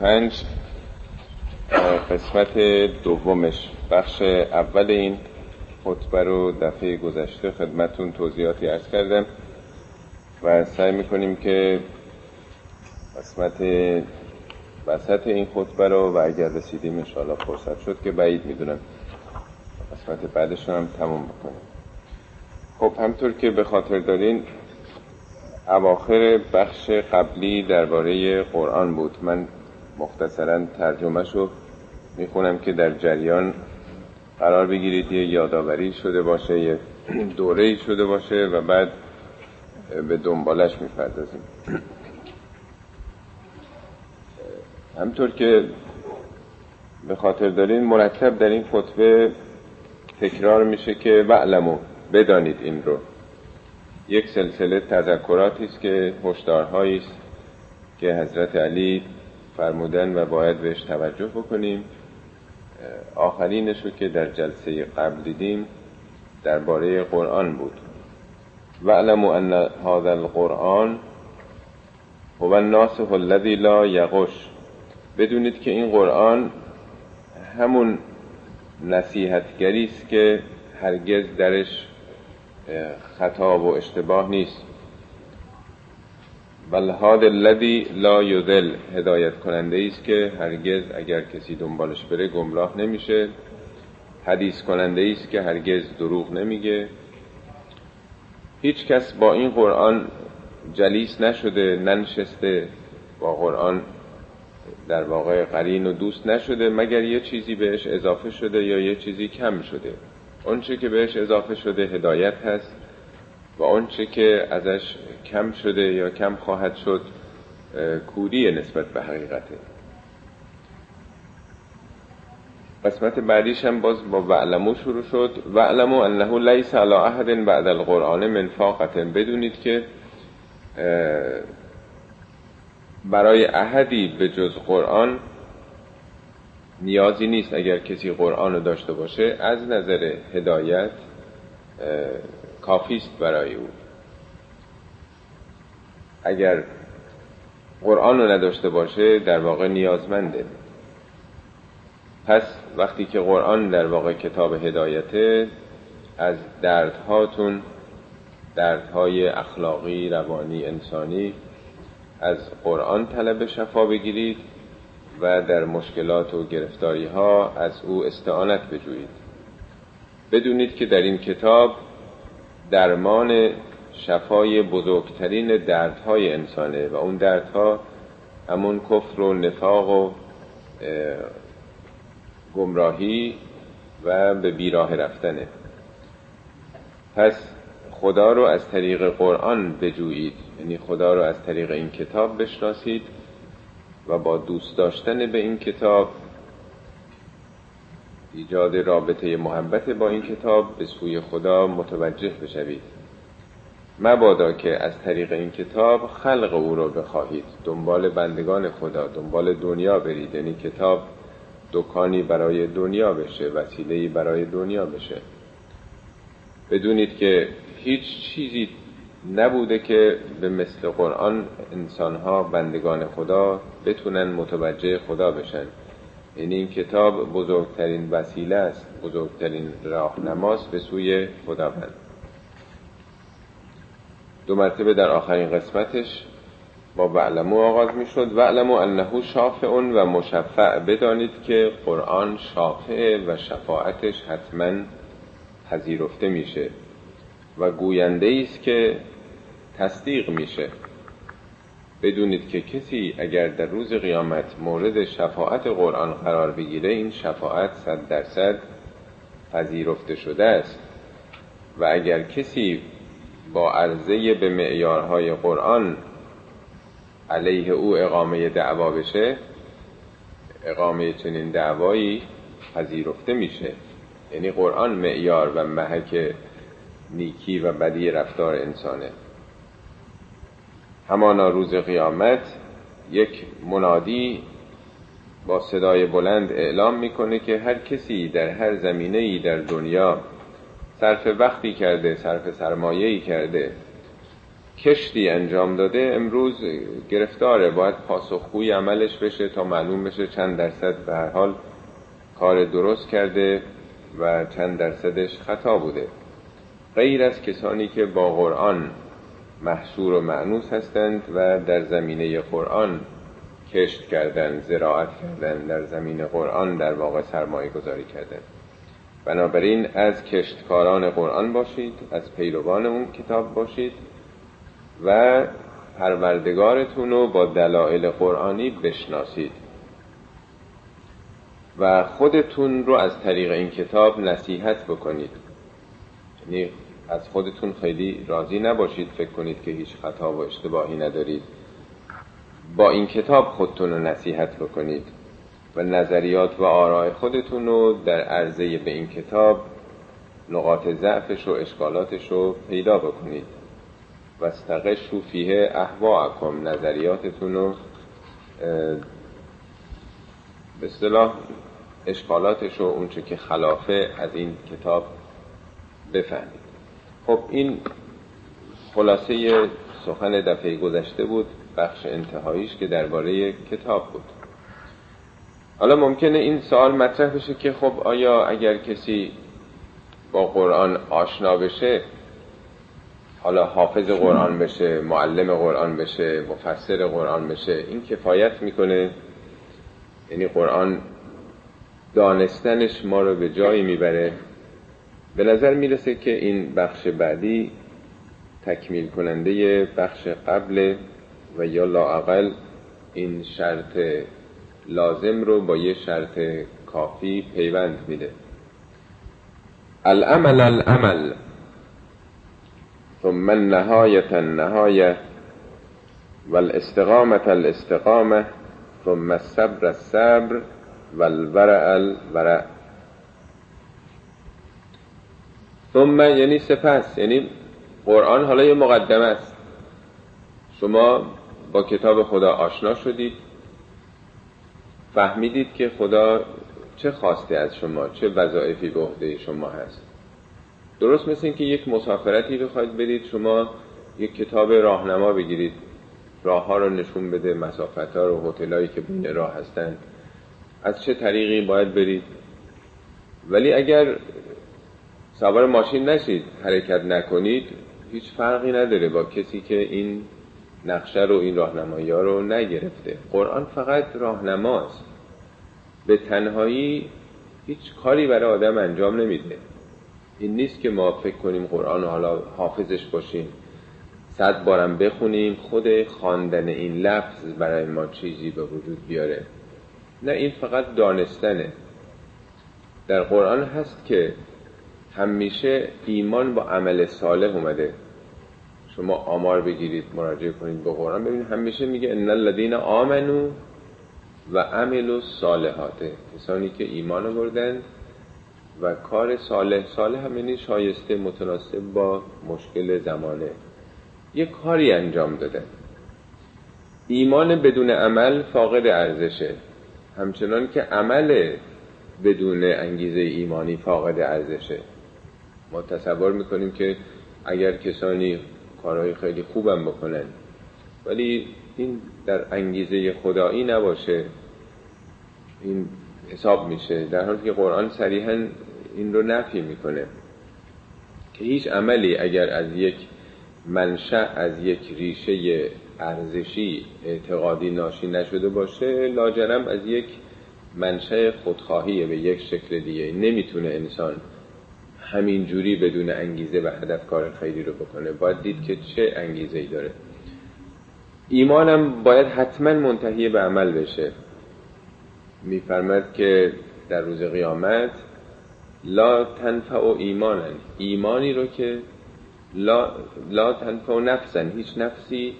پنج قسمت دومش. بخش اول این خطبه رو دفعه گذشته خدمتون توضیحاتی ارز کردم و سعی می‌کنیم که قسمت وسط این خطبه رو و اگر رسیدیم انشاءالله فرصت شد که بعید می‌دونم قسمت بعدش هم تموم بکنیم. خب همطور که به خاطر دارین اواخر بخش قبلی درباره قرآن بود. من مختصرا ترجمه شو می‌خونم که در جریان قرار بگیرید. یه یادآوری شده باشه یه دوره شده باشه و بعد به دنبالش می‌پردازیم. همطور که به خاطر دارین مرتب در این خطبه تکرار میشه که وعلمو بدانید این رو. یک سلسله تذکراتی است که هشدارهایی است که حضرت علی فرمودن و باید بهش توجه بکنیم. آخرینش رو که در جلسه قبل دیدیم درباره قرآن بود. و علمو ان هذا القرآن هو الناسخ الذي لا یغش بدونید که این قرآن همون نصیحتگری است که هرگز درش خطا و اشتباه نیست. هاد الذی لا یذل هدایت کننده است که هرگز اگر کسی دنبالش بره گمراه نمیشه. حدیث کننده است که هرگز دروغ نمیگه. هیچ کس با این قرآن جلیس نشده ننشسته با قرآن در واقع قرین و دوست نشده مگر یه چیزی بهش اضافه شده یا یه چیزی کم شده. اونچه که بهش اضافه شده هدایت هست. و اونچه که ازش کم شده یا کم خواهد شد کوری نسبت به حقیقته. قسمت بعدیش هم باز با وعلمو شروع شد. وعلمو انه لیس علی احد بعد القرآن من بدونید که برای احدی به جز قرآن نیازی نیست اگر کسی قرآن رو داشته باشه. از نظر هدایت کافیست برای او. اگر قرآن رو نداشته باشه در واقع نیازمنده. پس وقتی که قرآن در واقع کتاب هدایته از دردهاتون دردهای اخلاقی روانی انسانی از قرآن طلب شفا بگیرید و در مشکلات و گرفتاری ها از او استعانت بجویید. بدونید که در این کتاب درمان شفای بزرگترین دردهای انسانه و اون دردها همون کفر و نفاق و گمراهی و به بیراه رفتنه. پس خدا رو از طریق قرآن بجویید. یعنی خدا رو از طریق این کتاب بشناسید و با دوست داشتن به این کتاب ایجاد رابطه محبت با این کتاب به سوی خدا متوجه بشوید. مبادا که از طریق این کتاب خلق او را بخواهید. دنبال بندگان خدا دنبال دنیا برید. یعنی کتاب دکانی برای دنیا بشه وسیله‌ای برای دنیا بشه. بدونید که هیچ چیزی نبوده که به مثل قرآن انسانها بندگان خدا بتونن متوجه خدا بشن. یعنی این کتاب بزرگترین وسیله است. بزرگترین راهنماست به سوی خداوند. دو مرتبه در آخرین قسمتش با وعلمو آغاز می شد وعلمو انه شافع و مشفع. بدانید که قرآن شافع و شفاعتش حتما پذیرفته میشه و گوینده است که تصدیق میشه. بدونید که کسی اگر در روز قیامت مورد شفاعت قرآن قرار بگیره این شفاعت صد درصد پذیرفته شده است. و اگر کسی با عرضه به معیارهای قرآن علیه او اقامه دعوا بشه اقامه چنین دعوایی پذیرفته میشه. یعنی قرآن معیار و محک نیکی و بدی رفتار انسانه. همانا روز قیامت یک منادی با صدای بلند اعلام می‌کنه که هر کسی در هر زمینه ای در دنیا صرف وقتی کرده صرف سرمایه ای کرده کشتی انجام داده امروز گرفتاره باید پاسخگوی عملش بشه تا معلوم بشه چند درصد به هر حال کار درست کرده و چند درصدش خطا بوده. غیر از کسانی که با قرآن محصور و معنوس هستند و در زمینه قرآن کشت کردن زراعت کردن در زمین قرآن در واقع سرمایه گذاری کردن. بنابراین از کشتکاران قرآن باشید از پیروان اون کتاب باشید و پروردگارتون رو با دلایل قرآنی بشناسید. و خودتون رو از طریق این کتاب نصیحت بکنید. یعنی از خودتون خیلی راضی نباشید. فکر کنید که هیچ خطا و اشتباهی ندارید. با این کتاب خودتون رو نصیحت بکنید و نظریات و آراء خودتون رو در عرضه به این کتاب نقاط ضعفش و اشکالاتش رو پیدا بکنید. و استقشو فیه احواعکم نظریاتتون رو به اصطلاح اشکالاتش و اونچه که خلافه از این کتاب بفهمید. خب این خلاصه سخن دفعه گذشته بود بخش انتهاییش که درباره کتاب بود. حالا ممکنه این سوال مطرح بشه که خب آیا اگر کسی با قرآن آشنا بشه حالا حافظ قرآن بشه معلم قرآن بشه مفسر قرآن بشه این کفایت می‌کنه؟ یعنی قرآن دانستنش ما رو به جایی می‌بره؟ به نظر می‌رسه که این بخش بعدی تکمیل کننده بخش قبل و یا لاعقل این شرط لازم رو با یه شرط کافی پیوند میده. العمل العمل. ثم النهایت النهایه والاستقامت الاستقامه ثم الصبر الصبر والورع الورع. ثم یعنی سپس یعنی قرآن حالا یه مقدمه است. شما با کتاب خدا آشنا شدید. فهمیدید که خدا چه خواسته از شما چه وظایفی به عهده شما هست. درست مثل اینکه یک مسافرتی بخواید برید شما یک کتاب راهنما بگیرید. راه ها رو نشون بده مسافت ها رو هتلایی که بین راه هستند. از چه طریقی باید برید؟ ولی اگر سوار ماشین نشید. حرکت نکنید هیچ فرقی نداره با کسی که این نقشه رو این راهنمایی ها رو نگرفته. قرآن فقط راهنماست. به تنهایی هیچ کاری برای آدم انجام نمیده. این نیست که ما فکر کنیم قرآن حالا حافظش باشیم. صد بارم بخونیم خود خواندن این لفظ برای ما چیزی به وجود بیاره. نه این فقط دانستنه. در قرآن هست که همیشه ایمان با عمل صالح اومده. شما آمار بگیرید مراجعه کنید به قرآن. ببینید همیشه میگه ان الذین آمنو و عملوا صالحات کسانی که ایمان آوردند و کار صالح صالح هم یعنی شایسته متناسب با مشکل زمانه. یه کاری انجام داده. ایمان بدون عمل فاقد ارزشه. همچنان که عمل بدون انگیزه ایمانی فاقد ارزشه. ما تصور می‌کنیم که اگر کسانی کارهای خیلی خوبم بکنن ولی این در انگیزه خدایی نباشه این حساب میشه در حالی که قرآن صریحا این رو نفی می‌کنه. که هیچ عملی اگر از یک منشأ از یک ریشه ارزشی اعتقادی ناشی نشده باشه لاجرم از یک منشأ خودخواهی به یک شکل دیگه. نمی‌تونه انسان همین جوری بدون انگیزه و هدف کار خیلی رو بکنه. باید دید که چه انگیزه ای داره. ایمانم باید حتما منتهی به عمل بشه. میفرمد که در روز قیامت لا تنفع و ایمانن ایمانی رو که لا, لا تنفع و نفسن هیچ نفسی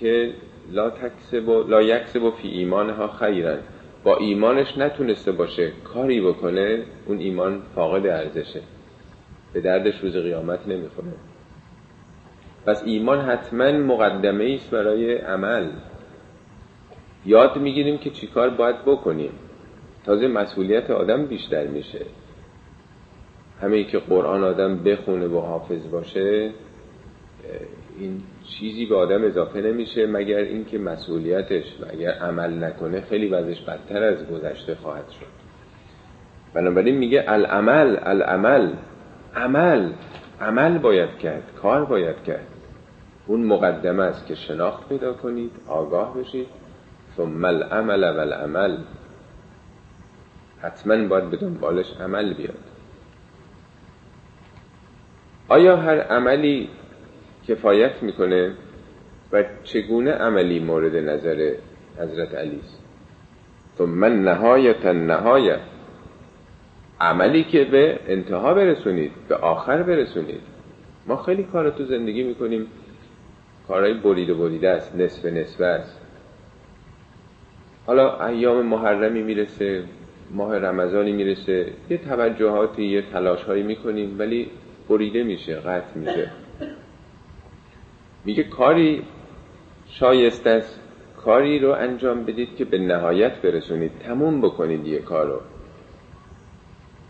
که لا تکسب و لا یکسب و فی ایمانها خیرن با ایمانش نتونسته باشه کاری بکنه اون ایمان فاقد ارزشه. به دردش روز قیامت نمی‌خوره. پس ایمان حتما مقدمه است برای عمل. یاد می‌گیریم که چیکار باید بکنیم. تازه مسئولیت آدم بیشتر میشه. همه که قرآن آدم بخونه و حافظ باشه این چیزی به آدم اضافه نمیشه مگر اینکه مسئولیتش و اگر عمل نکنه خیلی وضعش بدتر از گذشته خواهد شد. بنابراین میگه العمل العمل. عمل عمل باید کرد کار باید کرد. اون مقدمه است که شناخت پیدا کنید آگاه بشید. ثم العمل و العمل حتما باید به دنبالش عمل بیاد. آیا هر عملی کفایت می‌کنه و چگونه عملی مورد نظر حضرت علی است ثم نهایت نهایت عملی که به انتها برسونید به آخر برسونید. ما خیلی کار تو زندگی می‌کنیم. کارهای بریده بریده است نصف نصف است. حالا ایام محرمی می‌رسه ماه رمضانی می‌رسه یه توجهاتی یه تلاشهایی می‌کنیم ولی بریده میشه قطع میشه. میگه کاری شایسته است. کاری رو انجام بدید که به نهایت برسونید. تموم بکنید یه کار رو.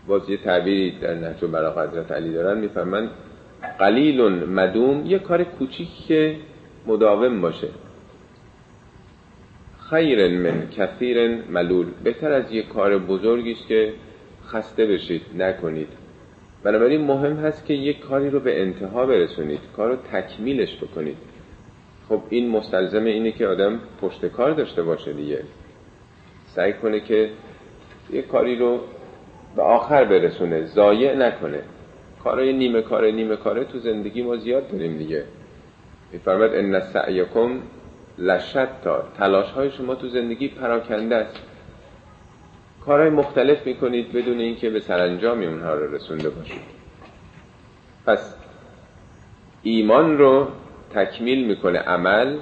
باز یه تعبیری در نهج براق حضرت علی دارن میفرمند قلیل مدوم یه کار کوچیک که مداوم باشه. خیر من کثیر ملول. بهتر از یه کار بزرگی است که خسته بشید نکنید. بنابراین مهم هست که یک کاری رو به انتها برسونید کار رو تکمیلش بکنید. خب این مستلزم اینه که آدم پشت کار داشته باشه دیگه. سعی کنه که یه کاری رو به آخر برسونه. ضایع نکنه. کارای نیمه کاره نیمه کاره تو زندگی ما زیاد داریم دیگه. میفرماد ان سعیکم لشتا. تلاش های شما تو زندگی پراکنده است. کارهای مختلف می‌کنید بدون اینکه به سرانجامی اونها رو رسونده باشید. پس ایمان رو تکمیل می‌کنه عمل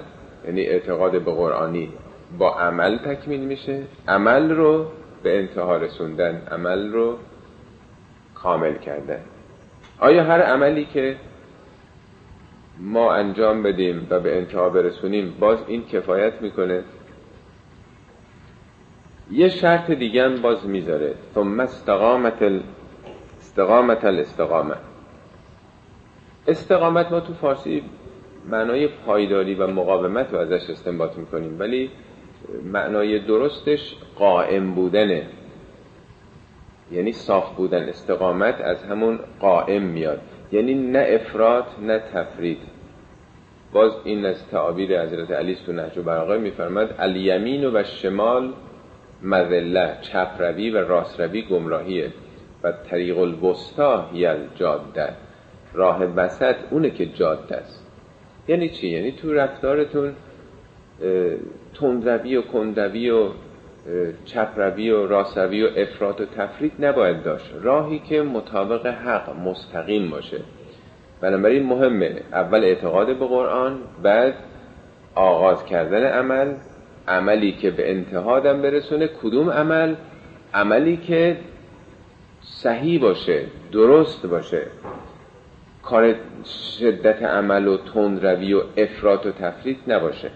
یعنی اعتقاد به قرآنی با عمل تکمیل میشه. عمل رو به انتها رسوندن عمل رو کامل کردن. آیا هر عملی که ما انجام بدیم و به انتها برسونیم باز این کفایت می‌کنه؟ یه شرط دیگه هم باز می‌ذاره. ثم استقامت ال... استقامت الاستقامت استقامت ما تو فارسی معنای پایداری و مقاومت رو ازش استنباط می‌کنیم ولی معنای درستش قائم بودنه. یعنی صاف بودن. استقامت از همون قائم میاد. یعنی نه افراد نه تفرید. باز این از تعابیر حضرت علی تو نهج و میفرماد الیمین و شمال مذله. چپ روی و راست روی گمراهیه. و طریق الوسطا یل جاده راه وسط اونه که جاده است. یعنی چی؟ یعنی تو رفتارتون تندروی و کندروی و چپروی و راستروی و افراد و تفرید نباید داشت. راهی که مطابق حق مستقیم باشه. بنابراین مهمه. اول اعتقاد به قرآن بعد آغاز کردن عمل. عملی که به انتهادم برسونه کدوم عمل؟ عملی که صحیح باشه درست باشه. کار شدت عمل و تندروی و افراط و تفرید نباشه.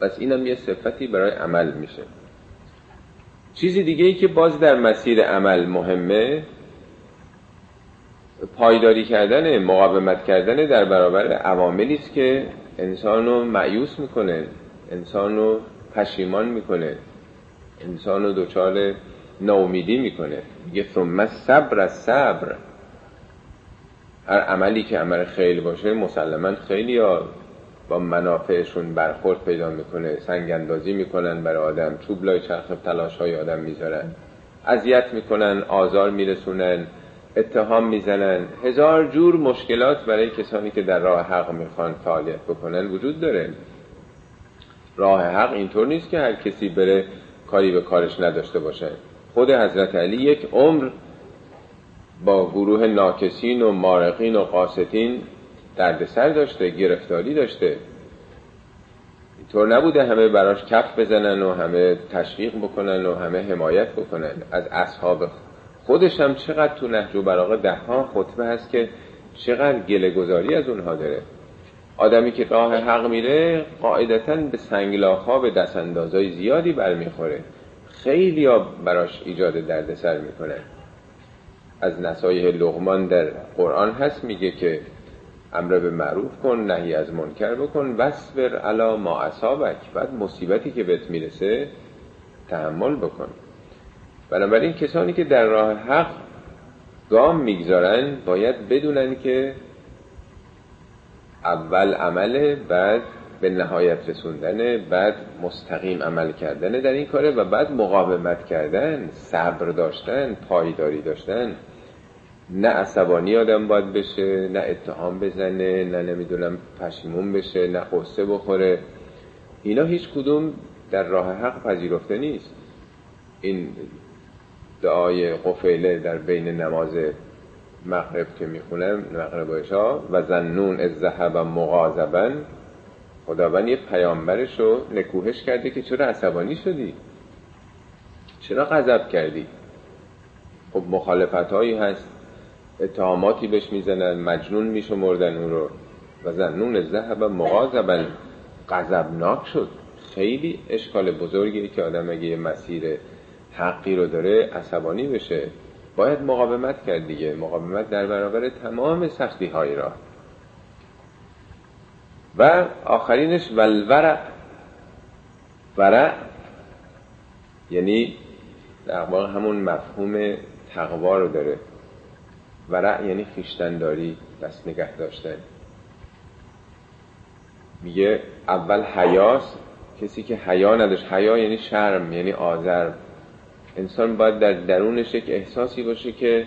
پس اینم یه صفتی برای عمل میشه. چیزی دیگه ای که باز در مسیر عمل مهمه پایداری کردن مقاومت کردن در برابر عواملی است که انسان رو معیوس می‌کنه انسان رو پشیمان می‌کنه انسان رو دچار ناامیدی می‌کنه. میگه ثم صبر از صبر. هر عملی که عمل خیلی باشه مسلما خیلی ها با منافعشون برخورد پیدا می‌کنه سنگ اندازی می‌کنن برای آدم چوب لای چرخ تلاش های آدم می‌ذارن. اذیت می‌کنن آزار میرسونن اتهام می‌زنن. هزار جور مشکلات برای کسانی که در راه حق می‌خوان فعالیت بکنن وجود داره. راه حق اینطور نیست که هر کسی بره کاری به کارش نداشته باشه. خود حضرت علی یک عمر با گروه ناکسین و مارقین و قاستین دردسر داشته گرفتاری داشته. اینطور نبوده همه براش کف بزنن و همه تشویق بکنن و همه حمایت بکنن. از اصحاب خودش هم چقدر تو نهج و براغه ها خطبه هست که چقدر گله گذاری از اونها داره. آدمی که راه حق میره قاعدتا به سنگلاخ ها به دست اندازای زیادی برمیخوره. خیلی ها براش ایجاد دردسر می‌کنه از نصایح لغمان در قرآن هست میگه که امر به معروف کن نهی از منکر بکن وصبر علا ما اصابک. بعد مصیبتی که بهت می‌رسه تحمل بکن. بنابراین کسانی که در راه حق گام می‌گذارن باید بدونن که اول عمله بعد به نهایت رسوندن بعد مستقیم عمل کردن در این کاره و بعد مقاومت کردن صبر داشتن پایداری داشتن. نه عصبانی آدم باید بشه نه اتهام بزنه نه نمی‌دونم پشیمون بشه نه قصه بخوره. اینا هیچ کدوم در راه حق پذیرفته نیست. این دعای قفیله در بین نماز مغرب که می‌خونم مغرب ها و زنون از ذهب مغاظبا. خداوند یه پیامبرش رو نکوهش کرده که چرا عصبانی شدی؟ چرا غضب کردی؟ خب مخالفت هایی هست. اتهاماتی بهش می‌زنن مجنون میشمردن اون رو. و زنون ذهب مغاظبا غضبناک شد. خیلی اشکال بزرگیه که آدم اگه یه مسیر حقی رو داره عصبانی بشه باید مقاومت کرد دیگه. مقاومت در برابر تمام سختی های را و آخرینش ولورع. ورع یعنی در همون مفهوم تقوا رو داره. ورع یعنی خیشتنداری دست نگه داشتن. میگه اول حیاس کسی که حیا نداشت. حیا یعنی شرم یعنی آزر انسان باید در درونش یک احساسی باشه که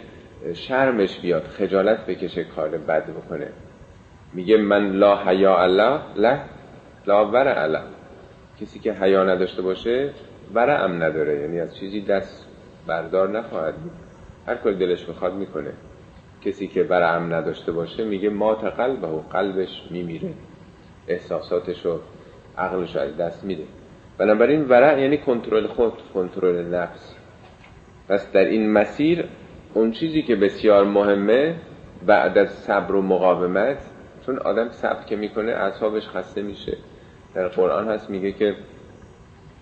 شرمش بیاد خجالت بکشه کار بد بکنه. میگه من لا حیا الله لا لا ور الله. کسی که حیا نداشته باشه ورع هم نداره. یعنی از چیزی دست بردار نخواهد هر کاری دلش می‌خواد می‌کنه. کسی که ورع هم نداشته باشه میگه مات قلبه و قلبش میمیره. احساساتش و عقلش از دست میده. بنابراین ورع یعنی کنترل خود کنترل نفس. پس در این مسیر اون چیزی که بسیار مهمه بعد از صبر و مقاومت چون آدم صبر که می‌کنه اعصابش خسته میشه. در قرآن هست میگه که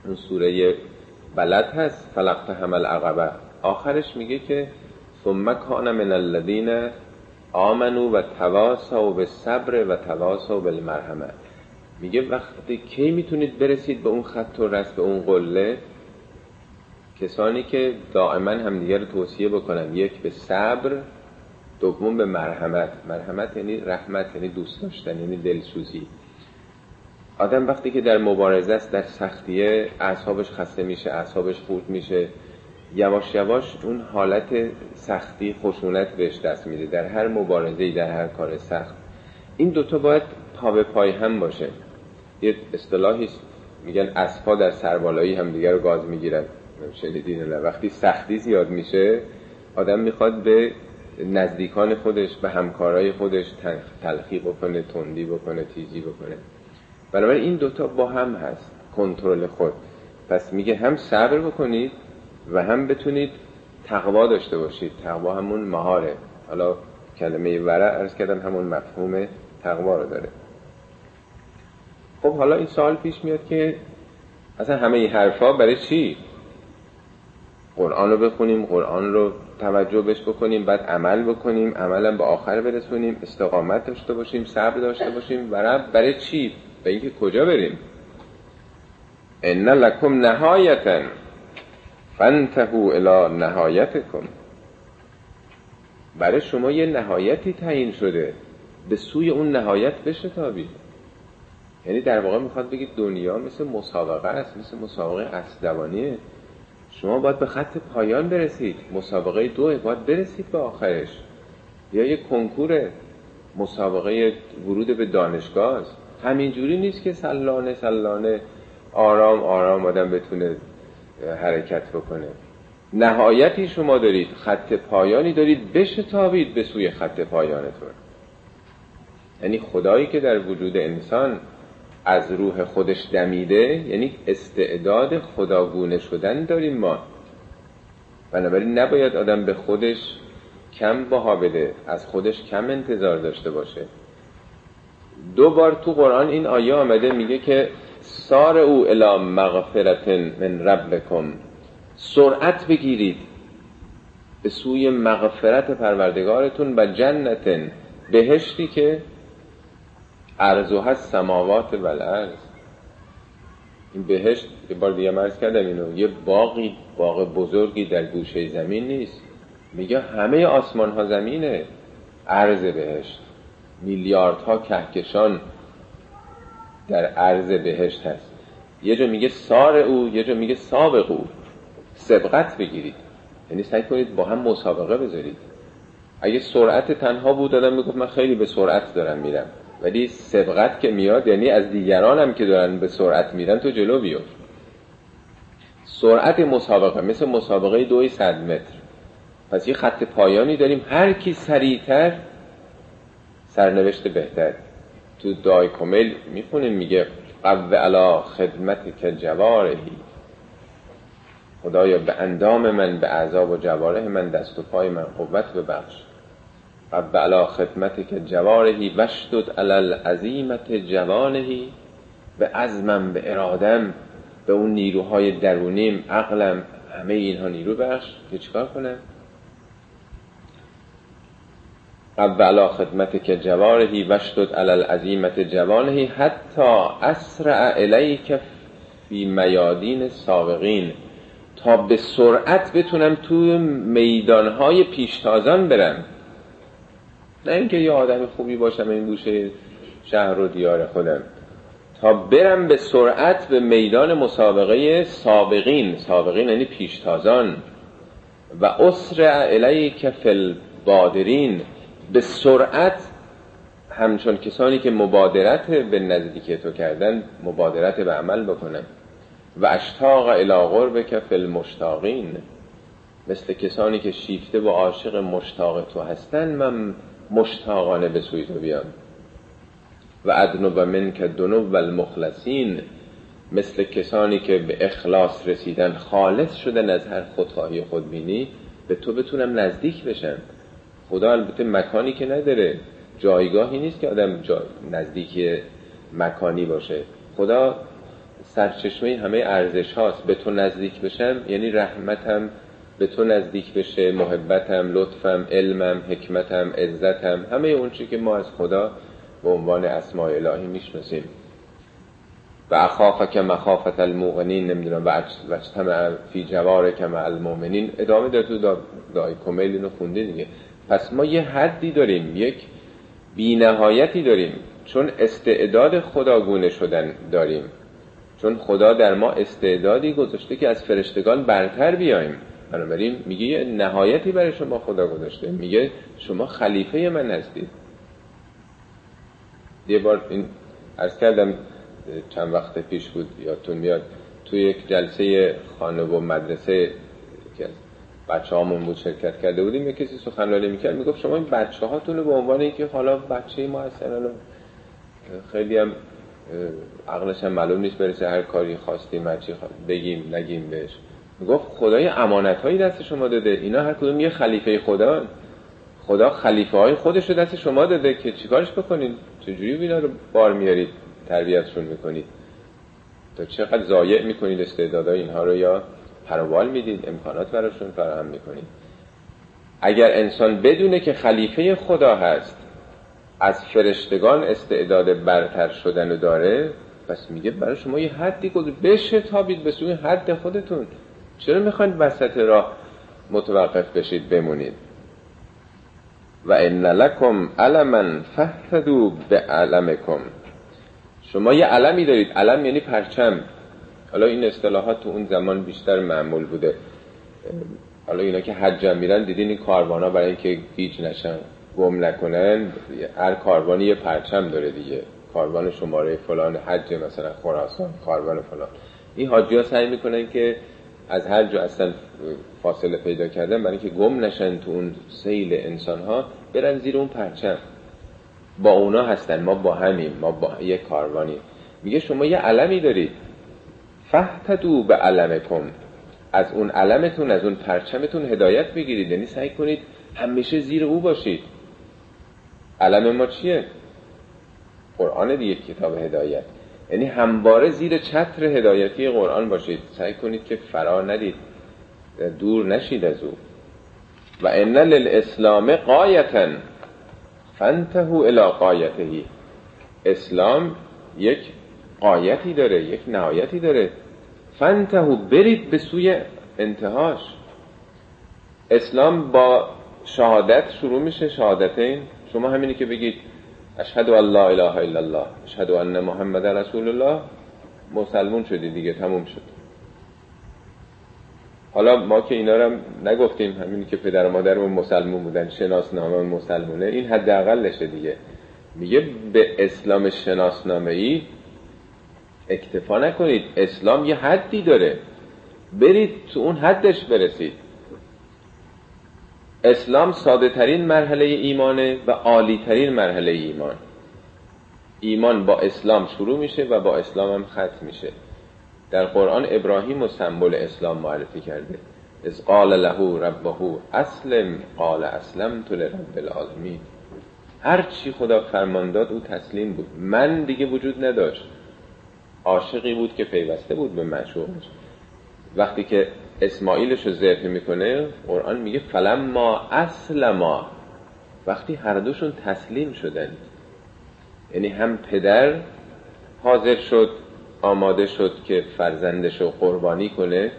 اون سوره بلد هست فلقت همل عقبه. آخرش میگه که ثم کان من الذین آمنو و تواسوا به صبر و تواسوا بالمرحمه. میگه وقتی کی می‌تونید برسید به اون خط و رس به اون قله؟ کسانی که دائما همدیگه رو توصیه بکنن یک به صبر دوم به مرحمت. مرحمت یعنی رحمت یعنی دوست داشتن یعنی دلسوزی. آدم وقتی که در مبارزه است در سختیه اعصابش خسته میشه اعصابش خورد میشه. یواش یواش اون حالت سختی خشونت بهش دست میده. در هر مبارزه در هر کار سخت. این دوتا باید پا به پای هم باشه. یه اصطلاحی میگن اسپا در سربالایی هم دیگر رو گاز می‌گیرن. شنیدین نه. وقتی سختی زیاد میشه آدم می‌خواد به نزدیکان خودش به همکارای خودش تلخی بکنه تندی بکنه تیزی بکنه. بنابراین این دوتا با هم هست. کنترل خود. پس میگه هم صبر بکنید و هم بتونید تقوا داشته باشید. تقوا همون مهاره. حالا کلمه ورع ارز کردم همون مفهوم تقوا رو داره. خب حالا این سوال پیش میاد که اصلا همه این حرفا برای چی؟ قرآن رو بخونیم قرآن رو توجه بش بکنیم بعد عمل بکنیم عملا به آخر برسونیم استقامت داشته باشیم صبر داشته باشیم. برای برای چی؟ به اینکه کجا بریم؟ ان لکم نهایتا. فانتهوا الی نهایتکم. برای شما یه نهایتی تعیین شده. به سوی اون نهایت بشتابید. یعنی در واقع می‌خواد بگید دنیا مثل مسابقه است مثل مسابقه اسدوانیه شما باید به خط پایان برسید. مسابقه دو باید برسید به آخرش. یا یه کنکور مسابقه ورود به دانشگاه است. همینجوری نیست که سلانه سلانه آرام آرام آدم بتونه حرکت بکنه. نهایتی شما دارید خط پایانی دارید بشتابید به سوی خط پایانتون. یعنی خدایی که در وجود انسان از روح خودش دمیده یعنی استعداد خداگونه شدن داریم ما. بنابراین نباید آدم به خودش کم بها بده از خودش کم انتظار داشته باشه. دو بار تو قرآن این آیه آمده میگه که سار او الا مغفرت من ربکم. سرعت بگیرید به سوی مغفرت پروردگارتون و جنت بهشتی که ارزو هست سماوات و الارض. این بهشت یه بار دیگه مرز کردم اینو. یه باقی باغ بزرگی در گوشه زمین نیست. میگه همه آسمان ها زمینه. عرض بهشت. میلیاردها کهکشان در عرض بهشت هست. یه جا میگه سار او یه جا میگه سابق او. سبقت بگیرید. یعنی سعی کنید با هم مسابقه بذارید. اگه سرعت تنها بود دادم می‌گفت من خیلی به سرعت دارم میرم. ولی سبقت که میاد یعنی از دیگران هم که دارن به سرعت میرن تو جلو بیفت سرعت مسابقه مثل مسابقه دوی صد متر. پس یه خط پایانی داریم. هر کی سریعتر سرنوشت بهتر. تو دای کمل می‌خونیم میگه قو علا خدمت که جوارهی. خدایا به اندام من به اعضاب و جواره من دست و پای من قوت ببخش. قو علا خدمت که جوارهی وشتد علا عظیمت جوانهی. به عزمم به ارادم به اون نیروهای درونیم عقلم همه اینها نیرو بخش. که چیکار کنم؟ قو علا خدمت که جوارهی وشتد علا العظیمت جوانهی حتی اسرع الیک فی میادین سابقین تا به سرعت بتونم تو میدانهای پیشتازان برم. نه اینکه یه آدم خوبی باشم این گوشه شهر و دیار خودم. تا برم به سرعت به میدان مسابقه سابقین سابقین یعنی پیشتازان. و اسرع الیک فی البادرین به سرعت همچون کسانی که مبادرت به نزدیکی تو کردن مبادرت به عمل بکنن. و اشتاق الى قربک فی المشتاقین. مثل کسانی که شیفته و عاشق مشتاق تو هستن من مشتاقانه به سوی تو بیام. و ادنو و من که دنو و المخلصین. مثل کسانی که به اخلاص رسیدن خالص شدن از هر خودخواهی خودبینی به تو بتونم نزدیک بشن خدا البته مکانی که نداره. جایگاهی نیست که آدم جا... نزدیک مکانی باشه. خدا سرچشمه همه ارزش هاست. به تو نزدیک بشم یعنی رحمتم به تو نزدیک بشه محبتم لطفم علمم حکمتم عزتم همه اون چی که ما از خدا به عنوان اسماء الهی می‌شناسیم. و اخافه که مخافت الموقنین نمی‌دونم و اجتمع فی جوار که المؤمنین. ادامه داره تو دای کمیل اینو دیگه. پس ما یه حدی داریم یک بینهایتی داریم چون استعداد خداگونه شدن داریم. چون خدا در ما استعدادی گذاشته که از فرشتگان برتر بیایم. بنابراین میگه یه نهایتی برای شما خدا گذاشته. میگه شما خلیفه من هستید. یه بار این ارز کردم چند وقت پیش بود یادتون میاد توی یک جلسه خانه و مدرسه بچه هامون بود شرکت کرده بودیم یه کسی سخنرانی می‌کرد می‌گفت شما این بچه هاتون به عنوان اینکه حالا بچه ما هستن خیلی هم عقلش هم معلوم نیست برسه هر کاری خواستیم هر چی بگیم نگیم بهش. می‌گفت خدای امانت هایی دست شما داده اینا هر کدوم یه خلیفه خدا خدا خلیفه های خودش رو دست شما داده که چیکارش بکنید چجوری اینا رو بار میارید تربیتشون می‌کنید؟ تا چقدر ضایع می‌کنید استعدادهای اینها رو یا پروبال می‌دید امکانات براشون فراهم می‌کنید. اگر انسان بدونه که خلیفه خدا هست از فرشتگان استعداد برتر شدن داره پس میگه برای شما یه حدی گذار بشه تابید به سوی حد خودتون. چرا می‌خواید وسط راه متوقف بشید بمونید؟ و ان لکم علما فهتدو به علمکم شما یه علمی دارید. علم یعنی پرچم. حالا این اصطلاحات تو اون زمان بیشتر معمول بوده. حالا اینا که حج میرن دیدین این کاروانا برای اینکه گیج نشن گم نکنن هر کاروانی یه پرچم داره دیگه. کاروان شماره فلان حج مثلا خراسان کاروان فلان. این حاجی ها سعی می‌کنن که از هر جا اصلا فاصله پیدا کردن برای اینکه گم نشن تو اون سیل انسان ها برن زیر اون پرچم. با اونا هستن ما با همیم ما با یه کاروانی میگه شما یه علمی دارید. فهتدو به علمکم از اون علمتون از اون پرچمتون هدایت بگیرید یعنی سعی کنید همیشه زیر او باشید. علم ما چیه؟ قرآن دیگه کتاب هدایت. یعنی همواره زیر چتر هدایتی قرآن باشید. سعی کنید که فرا ندید. دور نشید از او. و ان للاسلام قایتا فانتهوا الى قایتهی اسلام یک قایتی داره یک نهایتی داره. فنتهو برید به سوی انتهاش. اسلام با شهادت شروع میشه شهادتین شما همینی که بگید اشهد ان لا اله الا الله اشهد ان محمد رسول الله. مسلمون شدی دیگه تموم شد. حالا ما که اینا رو نگفتیم همینی که پدر و مادرمون مسلمون بودن شناسنامه مسلمونه این حداقلشه دیگه. میگه به اسلام شناسنامه ای اکتفا نکنید. اسلام یه حدی داره. برید تو اون حدش برسید. اسلام ساده ترین مرحله ایمانه و عالی ترین مرحله ایمان. ایمان با اسلام شروع میشه و با اسلام هم ختم میشه. در قرآن ابراهیم و سمبل اسلام معرفی کرده. از قال له ربه اسلم قال اسلمت لرب العالمین. هر چی خدا فرمان داد او تسلیم بود. من دیگه وجود نداشت. عاشقی بود که پیوسته بود به معشوقش وقتی که اسماعیلش رو ذبح می‌کنه قرآن میگه فلما اسلما وقتی هر دوشون تسلیم شدن. یعنی هم پدر حاضر شد آماده شد که فرزندش رو قربانی کنه.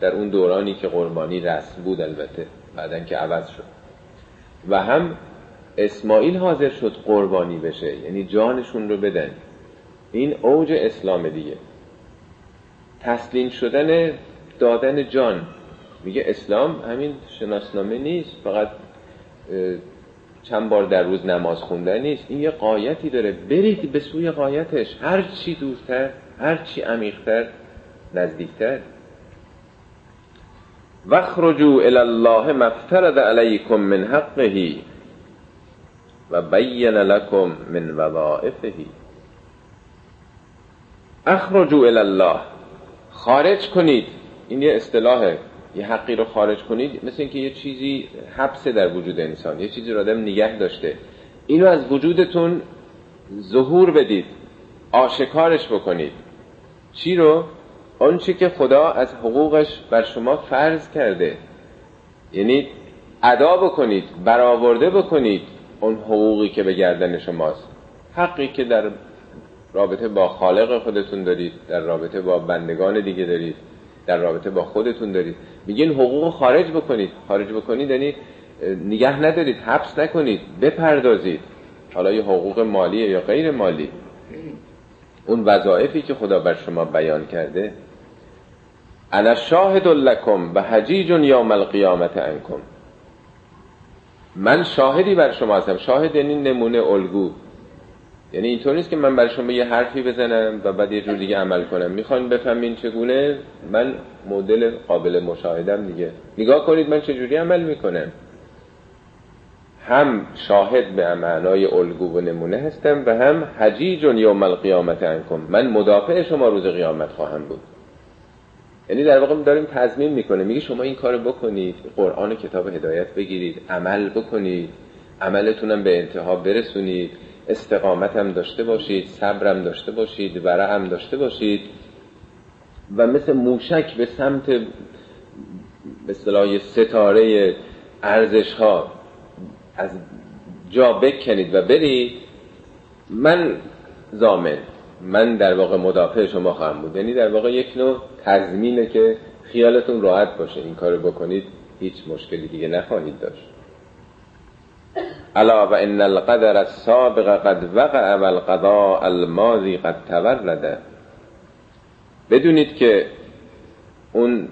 در اون دورانی که قربانی رسم بود البته بعدن که عوض شد. و هم اسماعیل حاضر شد قربانی بشه. یعنی جانشون رو بدن. این اوج اسلام دیگه. تسلیم شدن دادن جان. میگه اسلام همین شناسنامه نیست فقط چند بار در روز نماز خوندن نیست. این یه قایتی داره. برید به سوی قایتش هر چی دورتر هر چی عمیقتر نزدیکتر. وخرجوا الى الله مفترد علیکم من حقه و بین لکم من وظائفه. اخرجوا الله. خارج کنید. این یه اصطلاحه. یه حقی رو خارج کنید. مثل اینکه یه چیزی حبسه در وجود انسان. یه چیزی رو آدم نگه داشته. اینو از وجودتون ظهور بدید. آشکارش بکنید. چی رو؟ آنچه که خدا از حقوقش بر شما فرض کرده. یعنی ادا بکنید برآورده بکنید. اون حقوقی که به گردن شماست. حقی که در رابطه با خالق خودتون دارید در رابطه با بندگان دیگه دارید در رابطه با خودتون دارید. میگین حقوق خارج بکنید. خارج بکنید یعنی نگه ندارید حبس نکنید بپردازید. حالا یه حقوق مالی یا غیر مالی. اون وظایفی که خدا بر شما بیان کرده. انا شاهد لکم و حجیج یوم القیامت انکم من شاهدی بر شما هستم. شاهد یعنی نمونه الگو. یعنی اینطور نیست که من برای شما یه حرفی بزنم و بعد یه جور دیگه عمل کنم. می‌خواین بفهمین چگونه؟ من مدل قابل مشاهدم دیگه. نگاه کنید من چجوری عمل می‌کنم. هم شاهد به معنای الگو و نمونه هستم و هم حجیج یوم القیامت انکم من مدافع شما روز قیامت خواهم بود. یعنی در واقع داریم تضمین می‌کنه. میگه شما این کارو بکنید. قرآن و کتاب هدایت بگیرید. عمل بکنید. عملتونم به انتها برسونید. استقامت هم داشته باشید صبرم داشته باشید ورع هم داشته باشید و مثل موشک به سمت به صلاح ستاره ارزش ها از جا بکنید و برید. من زامن من در واقع مدافع شما خواهم بود. یعنی در واقع یک نوع تضمینه که خیالتون راحت باشه این کارو بکنید هیچ مشکلی دیگه نخواهید داشت. الا و ان القدر السابق قد وقع و القضاء الماضی قد تورده. بدونید که اون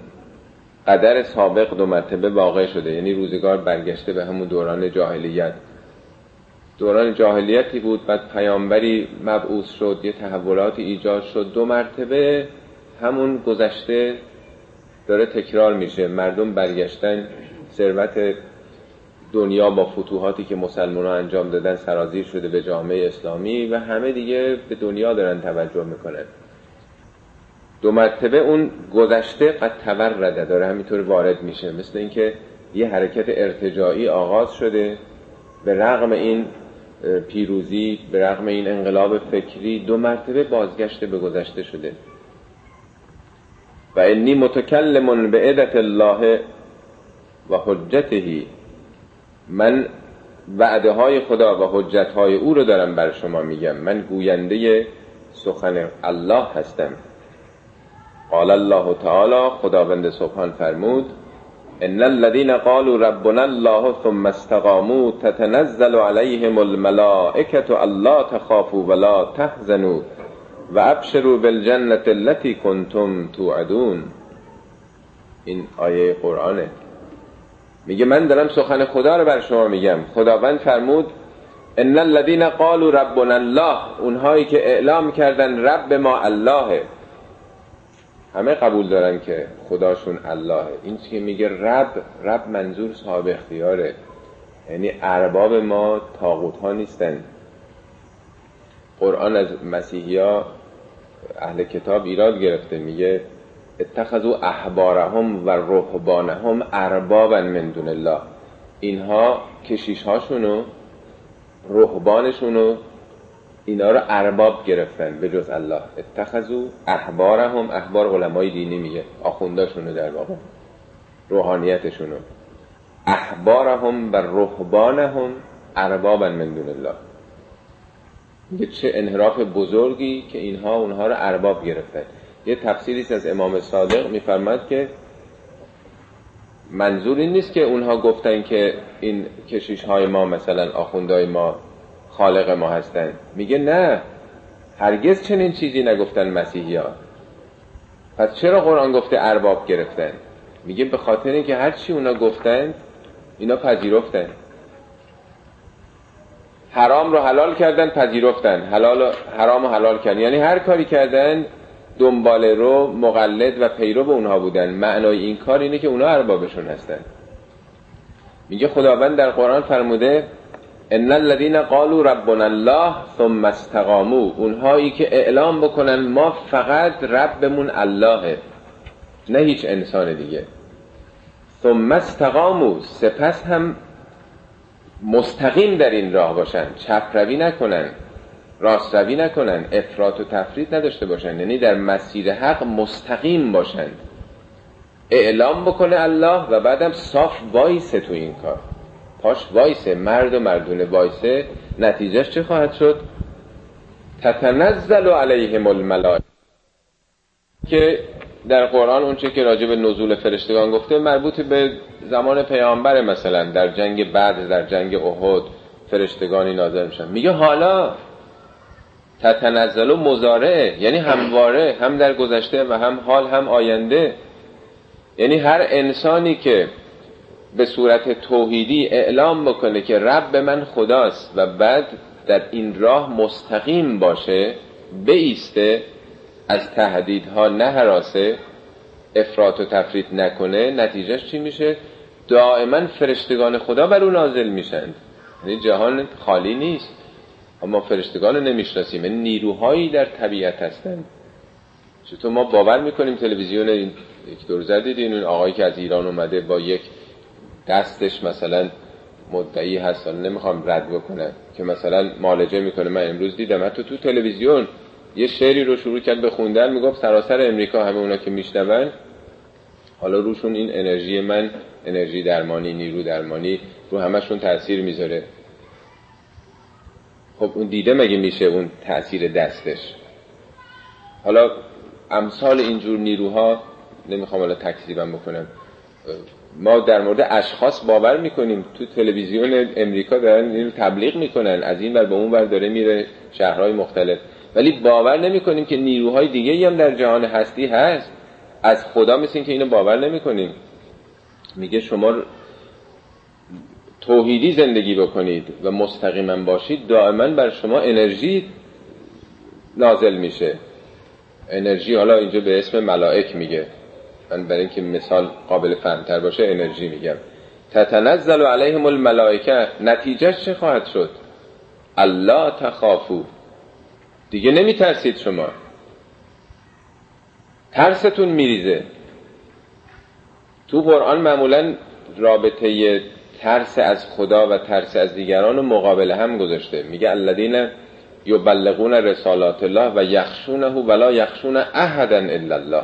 قدر سابق دو مرتبه واقع شده یعنی روزگار برگشته به همون دوران جاهلیت. دوران جاهلیتی بود بعد پیامبری مبعوث شد یه تحولاتی ایجاد شد. دو مرتبه همون گذشته داره تکرار میشه. مردم برگشتن ثروت دنیا با فتوحاتی که مسلمان ها انجام دادن سرازیر شده به جامعه اسلامی و همه دیگه به دنیا دارن توجه می‌کنن. دو مرتبه اون گذشته قد تورده داره همینطور وارد میشه. مثل اینکه یه حرکت ارتجاعی آغاز شده به رغم این پیروزی به رغم این انقلاب فکری دو مرتبه بازگشت به گذشته شده. و انی متکلم به عدت الله و حجتهی من وعده های خدا و حجت های او رو دارم بر شما میگم. من گوینده سخن الله هستم. قال الله تعالی خداوند سبحان فرمود ان الذين قالوا ربنا الله ثم استقاموا تتنزل عليهم الملائكه الا تخافوا ولا تحزنوا وابشروا بالجنه التي كنتم توعدون. این آیه قرآنه. میگه من دارم سخن خدا رو بر شما میگم. خداوند فرمود ان الذين قالوا ربنا الله. اونهایی که اعلام کردن رب ما اللهه. همه قبول دارن که خداشون اللهه. این که میگه رب رب منظور صاحب اختیاره. یعنی ارباب ما تاغوت ها نیستن. قرآن از مسیحی ها اهل کتاب ایراد گرفته. میگه اتخذوا احبارهم و رهبانهم اربابا من دون الله. اینها کشیش هاشونو رهبانشونو اینا رو ارباب گرفتن به جز الله. اتخذوا احبارهم احبار علمای دینی میگه آخونداشونو در واقع روحانیتشونو. احبارهم و رهبانهم اربابا من دون الله. میگه چه انحراف بزرگی که اینها اونها رو ارباب گرفتن. یه تفسیری از امام صادق میفرماد که منظور این نیست که اونها گفتن که این کشیش های ما مثلا آخوندهای ما خالق ما هستن. میگه نه هرگز چنین چیزی نگفتن مسیحی ها پس چرا قرآن گفته ارباب گرفتن؟ میگه به خاطر اینکه هر چی اونا گفتن اینا پذیرفتن. حرام رو حلال کردن پذیرفتن. حلال حرام رو حلال کردن. یعنی هر کاری کردن دنبال رو مقلد و پیرو به اونها بودن. معنای این کار اینه که اونها اربابشون هستن. میگه خداوند در قرآن فرموده ان الذين قالوا ربنا الله ثم استقاموا. اونهایی که اعلام بکنن ما فقط ربمون اللهه نه هیچ انسان دیگه. ثم استقاموا سپس هم مستقیم در این راه باشن چپ روی نکنن. راست روی نکنن افراط و تفرید نداشته باشن یعنی در مسیر حق مستقیم باشند. اعلام بکنه الله و بعدم صاف وایسه تو این کار. پاش وایسه مرد و مردونه وایسه. نتیجهش چه خواهد شد؟ تتنزل علیهم الملائکه. که در قرآن اونچه که راجع به نزول فرشتگان گفته مربوط به زمان پیامبر مثلا در جنگ بعد در جنگ احد فرشتگانی نازل میشن. میگه حالا تتنزل و مزارعه یعنی همواره هم در گذشته و هم حال هم آینده. یعنی هر انسانی که به صورت توحیدی اعلام بکنه که رب من خداست و بعد در این راه مستقیم باشه بیسته از تهدیدها نه حراسه افراط و تفرید نکنه نتیجهش چی میشه؟ دائما فرشتگان خدا بر او نازل میشن. یعنی جهان خالی نیست. اما فرشتگان رو نمی‌شناسیم. یعنی نیروهایی در طبیعت هستند. چطور ما باور می‌کنیم تلویزیون یک دور زدید این آقایی که از ایران اومده با یک دستش مثلا مدعی هست. نمی‌خوام رد بکنه که مثلا مالجه می‌کنه. من امروز دیدم حتی تو تلویزیون یه شعری رو شروع کرد به خوندن. می‌گفت سراسر امریکا همه اونا که میشنون حالا روشون این انرژی من انرژی درمانی نیرو درمانی رو همشون تاثیر می‌ذاره. خب اون دیده مگه میشه اون تاثیر دستش؟ حالا امثال اینجور نیروها نمی‌خوام حالا تکذیبم بکنم ما در مورد اشخاص باور می‌کنیم. تو تلویزیون امریکا دارن این تبلیغ می‌کنن از این ور به اون ور داره میره شهرهای مختلف. ولی باور نمی‌کنیم که نیروهای دیگه هم در جهان هستی هست. از خدا مثل که اینو باور نمی‌کنیم. میگه شما توحیدی زندگی بکنید و مستقیما باشید دائما بر شما انرژی نازل میشه. انرژی حالا اینجا به اسم ملائک میگه. من برای اینکه مثال قابل فهمتر باشه انرژی میگم. تتنزل علیهم الملائکه. نتیجهش چه خواهد شد؟ الله تخافو. دیگه نمیترسید شما. ترستون میریزه. تو قرآن معمولا رابطه ترس از خدا و ترس از دیگران رو مقابل هم گذاشته. میگه الذین یبلغون رسالات الله و یخشونه ولا یخشون احدا الا الله.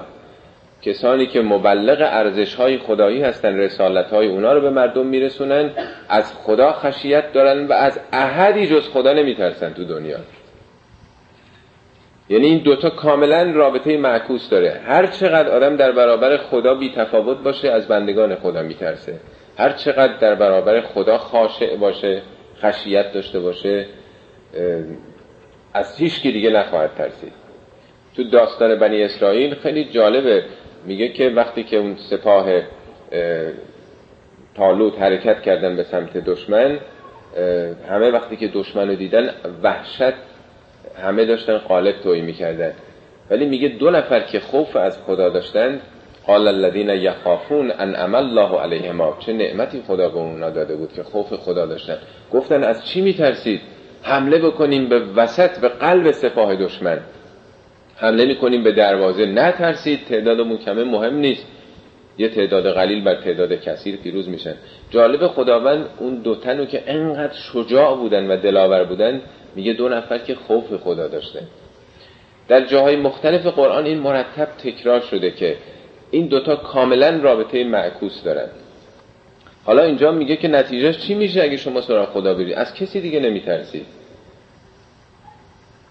کسانی که مبلغ ارزش های خدایی هستن رسالت های اونا رو به مردم میرسونن از خدا خشیت دارن و از احدی جز خدا نمیترسن تو دنیا. یعنی این دوتا کاملا رابطه معکوس داره. هر چقدر آدم در برابر خدا بی تفاوت باشه از بندگان خدا میترسه. هر چقدر در برابر خدا خاشع باشه خشیت داشته باشه از هیچ کی دیگه نخواهد ترسید. تو داستان بنی اسرائیل خیلی جالبه. میگه که وقتی که اون سپاه تالوت حرکت کردن به سمت دشمن همه وقتی که دشمن رو دیدن وحشت همه داشتن قالب توی می‌کردن. ولی میگه دو نفر که خوف از خدا داشتن قال الذين يخافون ان عمل الله علیهم. چه نعمتی خدا به اونا داده بود که خوف خدا داشتن. گفتن از چی میترسید؟ حمله بکنیم به وسط به قلب سپاه دشمن. حمله می‌کنیم به دروازه. نترسید تعدادمون کمه مهم نیست. یه تعداد قلیل بر تعداد کثیر پیروز میشن. جالب خداوند اون دو تنو که انقدر شجاع بودن و دلاور بودن میگه دو نفر که خوف خدا داشته در جاهای مختلف قرآن این مرتب تکرار شده که این دوتا کاملا رابطه معکوس دارن. حالا اینجا میگه که نتیجهش چی میشه اگه شما سراغ خدا برید؟ از کسی دیگه نمیترسید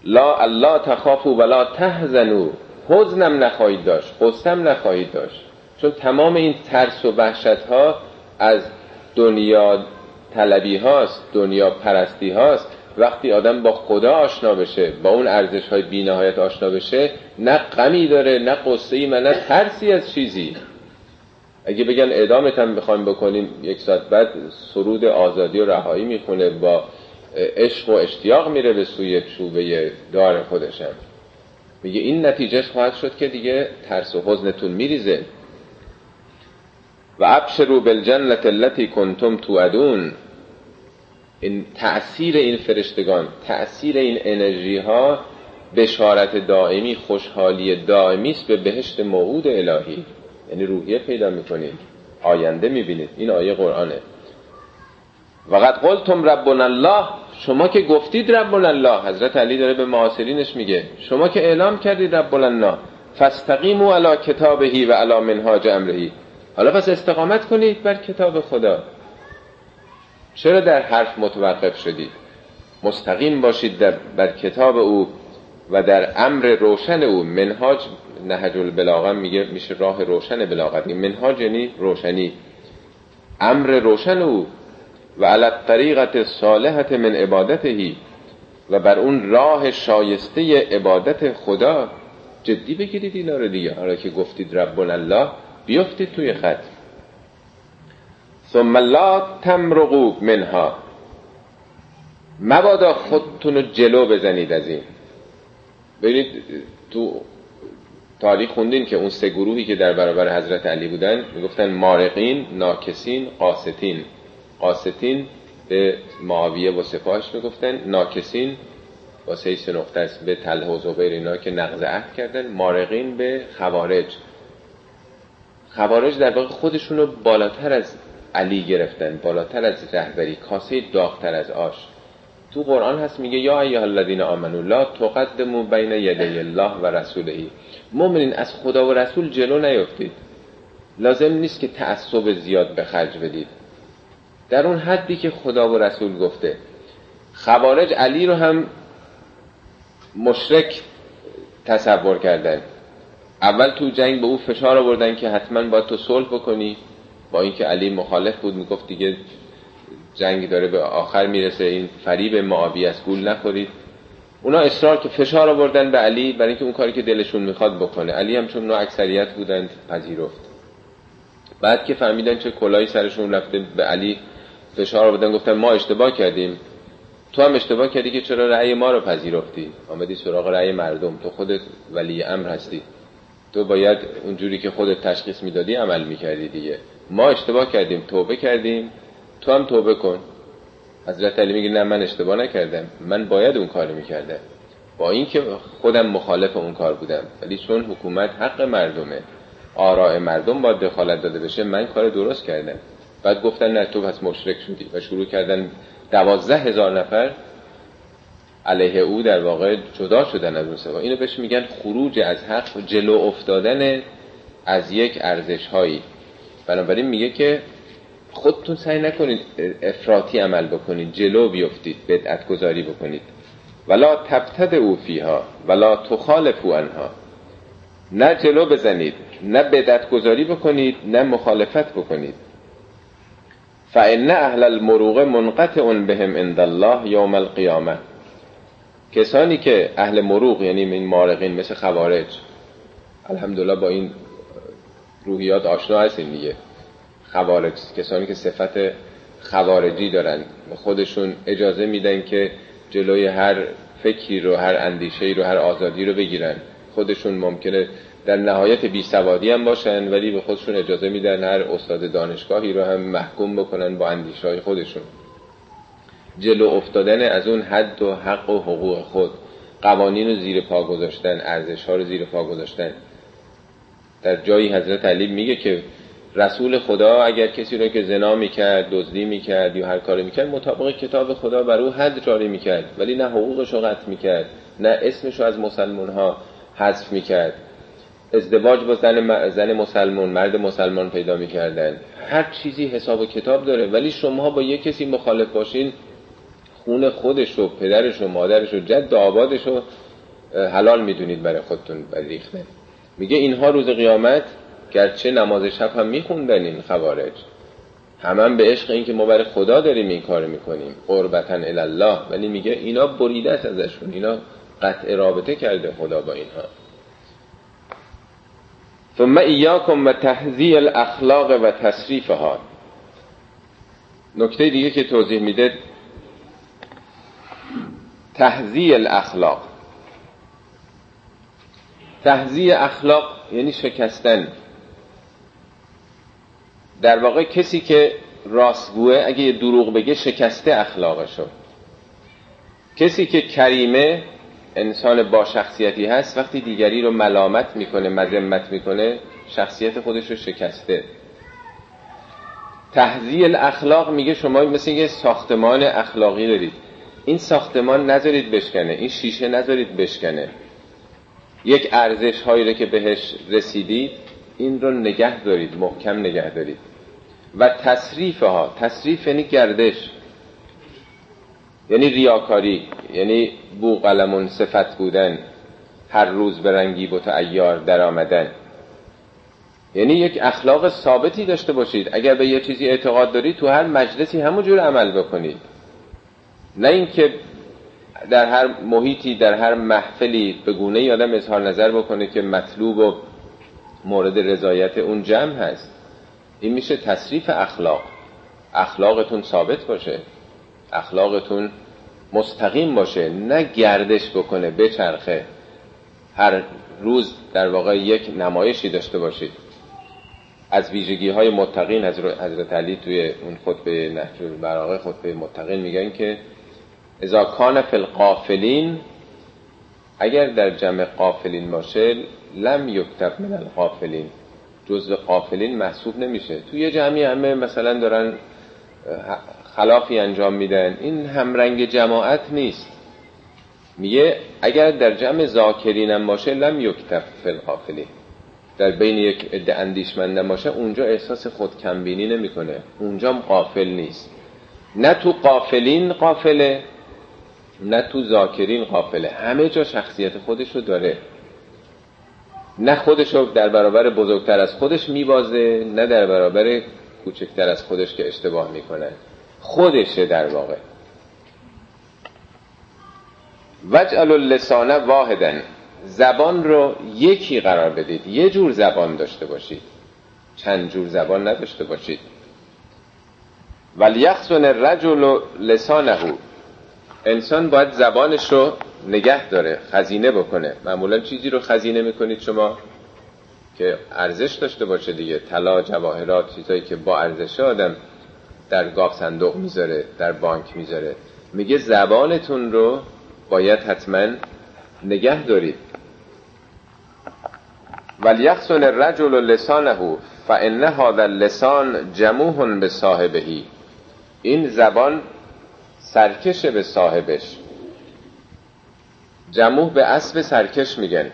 لا الله تخافو ولا تحزنو حزنم نخواهید داشت قصم نخواهید داشت. چون تمام این ترس و وحشت ها از دنیا طلبی هاست دنیا پرستی هاست. وقتی آدم با خدا آشنا بشه با اون ارزش های بینهایت آشنا بشه نه غمی داره نه قصه ای نه ترسی از چیزی. اگه بگن اعدامت هم بخوایم بکنیم یک ساعت بعد سرود آزادی و رهایی می‌خونه با عشق و اشتیاق میره به سوی چوبه دار خودشم میگه این نتیجهش خواهد شد که دیگه ترس و حزنتون میریزه. و ابشرو بالجنت التي کنتم توعدون. این تأثیر این فرشتگان تأثیر این انرژی ها بشارت دائمی خوشحالی دائمی است به بهشت موعود الهی. یعنی روحیه پیدا می‌کنید آینده می‌بینید. این آیه قرآنه. وقد قلتم ربنا الله. شما که گفتید ربنا الله حضرت علی داره به معاصرینش میگه. شما که اعلام کردید ربنا الله فاستقیموا علی کتابه و علی منهاج امرهی. حالا پس استقامت کنید بر کتاب خدا. چرا در حرف متوقف شدید؟ مستقیم باشید در بر کتاب او و در امر روشن او. منهاج نهج البلاغه میگه میشه راه روشن بلاغت. منهاج یعنی روشنی. امر روشن او و علت طریقت صالحت من عبادتهی و بر اون راه شایسته عبادت خدا. جدی بگیرید اینا رو دیگه. حالا که گفتید ربنا الله بیافتید توی خط. ثم لا تمرقو منها. مبادا خودتون رو جلو بزنید از این. ببینید تو تاریخ خوندین که اون سه گروهی که در برابر حضرت علی بودن می‌گفتن مارقین ناکسین قاستین. قاستین به معاویه و سپاهش می‌گفتن ناکسین با سه نقطه است به تله و زبیر اینا که نقض عهد کردن مارقین به خوارج. خوارج در واقع خودشون رو بالاتر از علی گرفتن بالاتر از رهبری کاسه داغتر از آش. تو قرآن هست میگه یا ایها الذین آمنوا لا تقدموا بین یدی الله و رسوله. مؤمنین از خدا و رسول جلو نیفتید. لازم نیست که تعصب زیاد به خرج بدید. در اون حدی که خدا و رسول گفته خوارج علی رو هم مشرک تصور کردن. اول تو جنگ به او فشار آوردن که حتما باید تو صلح بکنی. اینکه علی مخالف بود می‌گفت دیگه جنگ داره به آخر می‌رسه این فریب معاویه از گول نخورید. اونا اصرار که فشار آوردن به علی برای اینکه اون کاری که دلشون می‌خواد بکنه. علی هم چون اونا اکثریت بودن پذیرفت. بعد که فهمیدن چه کلایی سرشون رفته به علی فشار آوردن گفتن ما اشتباه کردیم. تو هم اشتباه کردی که چرا رأی ما رو پذیرفتی؟ آمدی سراغ رأی مردم. تو خودت ولی امر هستی. تو باید اونجوری که خودت تشخیص می‌دادی عمل می‌کردی دیگه. ما اشتباه کردیم توبه کردیم. تو هم توبه کن. حضرت علی میگه نه من اشتباه نکردم. من باید اون کار می‌کردم. با اینکه خودم مخالف اون کار بودم. ولی چون حکومت حق مردمه آراء مردم باید دخالت داده بشه من کار درست کردم. بعد گفتن نه تو پس مشرک شدی و شروع کردن دوازده هزار نفر علیه او در واقع جدا شدن از اون اینو بهش میگن خروج از حق جلو افتادن از یک ارزش هایی بنابراین میگه که خودتون سعی نکنید افراطی عمل بکنید جلو بیفتید بدعت گذاری بکنید. ولا تبتد او فیها ولا تخالفو انها نه جلو بزنید نه بدعت گذاری بکنید نه مخالفت بکنید. فان اهل المروغ منقطع بهم عند الله یوم القیامه کسانی که اهل مروغ یعنی این مارقین مثل خوارج الحمدلله با این روحیات آشنا هستیم دیگه. خوارج کسانی که صفت خوارجی دارن خودشون اجازه میدن که جلوی هر فکری رو هر اندیشه رو هر آزادی رو بگیرن. خودشون ممکنه در نهایت بی سوادی هم باشن ولی به خودشون اجازه میدن هر استاد دانشگاهی رو هم محکوم بکنن با اندیشه های خودشون. جلو افتادن از اون حد و حق و حقوق خود. قوانین رو زیر پا گذاشتن ارزش ها رو زیر پا گذاشتن. در جایی حضرت علی میگه که رسول خدا اگر کسی رو که زنا می‌کرد دزدی می‌کرد یا هر کاری می‌کرد مطابق کتاب خدا بر او حد جاری می‌کرد ولی نه حقوقش رو قطع می‌کرد نه اسمش رو از مسلمان ها حذف می‌کرد. ازدواج با زن, زن مسلمان مرد مسلمان پیدا می‌کردن. هر چیزی حساب و کتاب داره ولی شما با یه کسی مخالف باشین خون خودش و پدرش و مادرش و جد آبادش رو حلال می‌دونید برای خودتون ریختن. میگه اینها روز قیامت گرچه نماز شب هم میخوندن این خوارج. همه هم به عشق این که ما برای خدا داریم این کار می‌کنیم. قربتا الله ولی میگه اینا بریده است ازشون. اینا قطع رابطه کرده خدا با اینها. ثم ایاکم و تهذیه الاخلاق و تصریفها. نکته دیگه که توضیح میده تهذیه الاخلاق. تهذیه اخلاق یعنی شکستن. در واقع کسی که راستگوه اگه یه دروغ بگه شکسته اخلاقشو. کسی که کریمه انسان با شخصیتی هست وقتی دیگری رو ملامت می‌کنه مذمت می‌کنه شخصیت خودش رو شکسته. تهذیل اخلاق میگه شما مثل یه ساختمان اخلاقی دارید. این ساختمان نذارید بشکنه این شیشه نذارید بشکنه. یک ارزش هایی رو که بهش رسیدید این رو نگه دارید محکم نگه دارید. و تصریف ها تصریف یعنی گردش. یعنی ریاکاری یعنی بوقلمون صفت بودن هر روز به رنگی و ایار در آمدن. یعنی یک اخلاق ثابتی داشته باشید. اگر به یه چیزی اعتقاد دارید تو هر مجلسی همونجور عمل بکنید. نه اینکه در هر محیطی در هر محفلی به گونه آدم اظهار نظر بکنه که مطلوب و مورد رضایت اون جمع هست. این میشه تصریف اخلاق. اخلاقتون ثابت باشه. اخلاقتون مستقیم باشه. نه گردش بکنه بچرخه. هر روز در واقع یک نمایشی داشته باشید. از ویژگی های متقین حضرت علی توی اون خطبه نهج البلاغه خطبه متقین میگن که اذا کان فی القافلین اگر در جمع قافلین باشه لم یکتب من القافلین. جزء قافلین محسوب نمیشه. توی یه جمعی همه مثلا دارن خلافی انجام میدن. این همرنگ جماعت نیست. میگه اگر در جمع ذاکرینم باشه لم یکتب فی در بین یک عده اندیشمندم باشه اونجا احساس خود کمبینی نمی‌کنه. اونجا قافل نیست. نه تو قافلین قافله نه تو ذاکرین قافله همه جا شخصیت خودش رو داره. نه خودش رو در برابر بزرگتر از خودش میبازه نه در برابر کوچکتر از خودش که اشتباه می‌کنه. خودشه در واقع. وجعل اللسانه واحدن زبان رو یکی قرار بدید. یه جور زبان داشته باشید. چند جور زبان نداشته باشید. ولیخسن الرجل لسانه. انسان باید زبانش رو نگه داره خزینه بکنه. معمولا چیزی رو خزینه می‌کنید شما که ارزش داشته باشه دیگه. طلا جواهرات چیزایی که با ارزش آدم در گاف صندوق می‌ذاره در بانک می‌ذاره. میگه زبانتون رو باید حتما نگه دارید. ولیخسن الرجل لسانه فان هذا اللسان جموح به صاحبهی این زبان سرکش به صاحبش. جموح به اسب سرکش میگن.